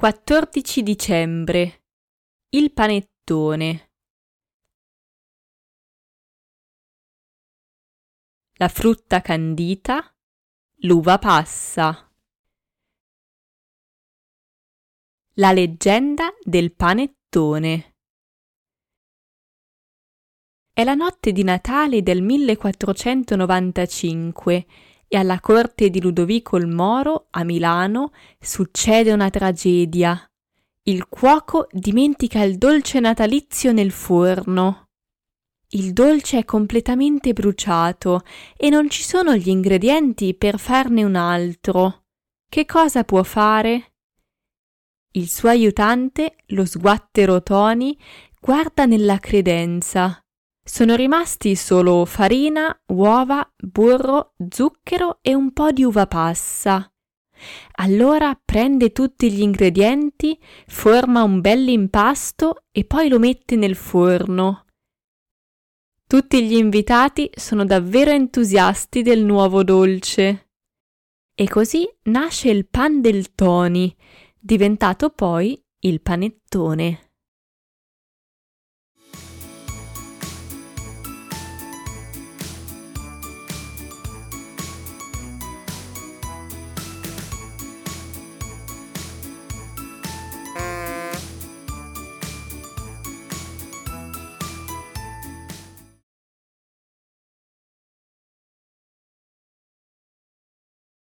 14 dicembre. Il panettone. La frutta candita, l'uva passa. La leggenda del panettone. È la notte di Natale del 1495 e alla corte di Ludovico il Moro, a Milano, succede una tragedia. Il cuoco dimentica il dolce natalizio nel forno. Il dolce è completamente bruciato e non ci sono gli ingredienti per farne un altro. Che cosa può fare? Il suo aiutante, lo sguattero Tony, guarda nella credenza sono rimasti solo farina, uova, burro, zucchero e un po' di uva passa. Allora prende tutti gli ingredienti, forma un bell'impasto e poi lo mette nel forno. Tutti gli invitati sono davvero entusiasti del nuovo dolce. E così nasce il pan del Toni, diventato poi il panettone.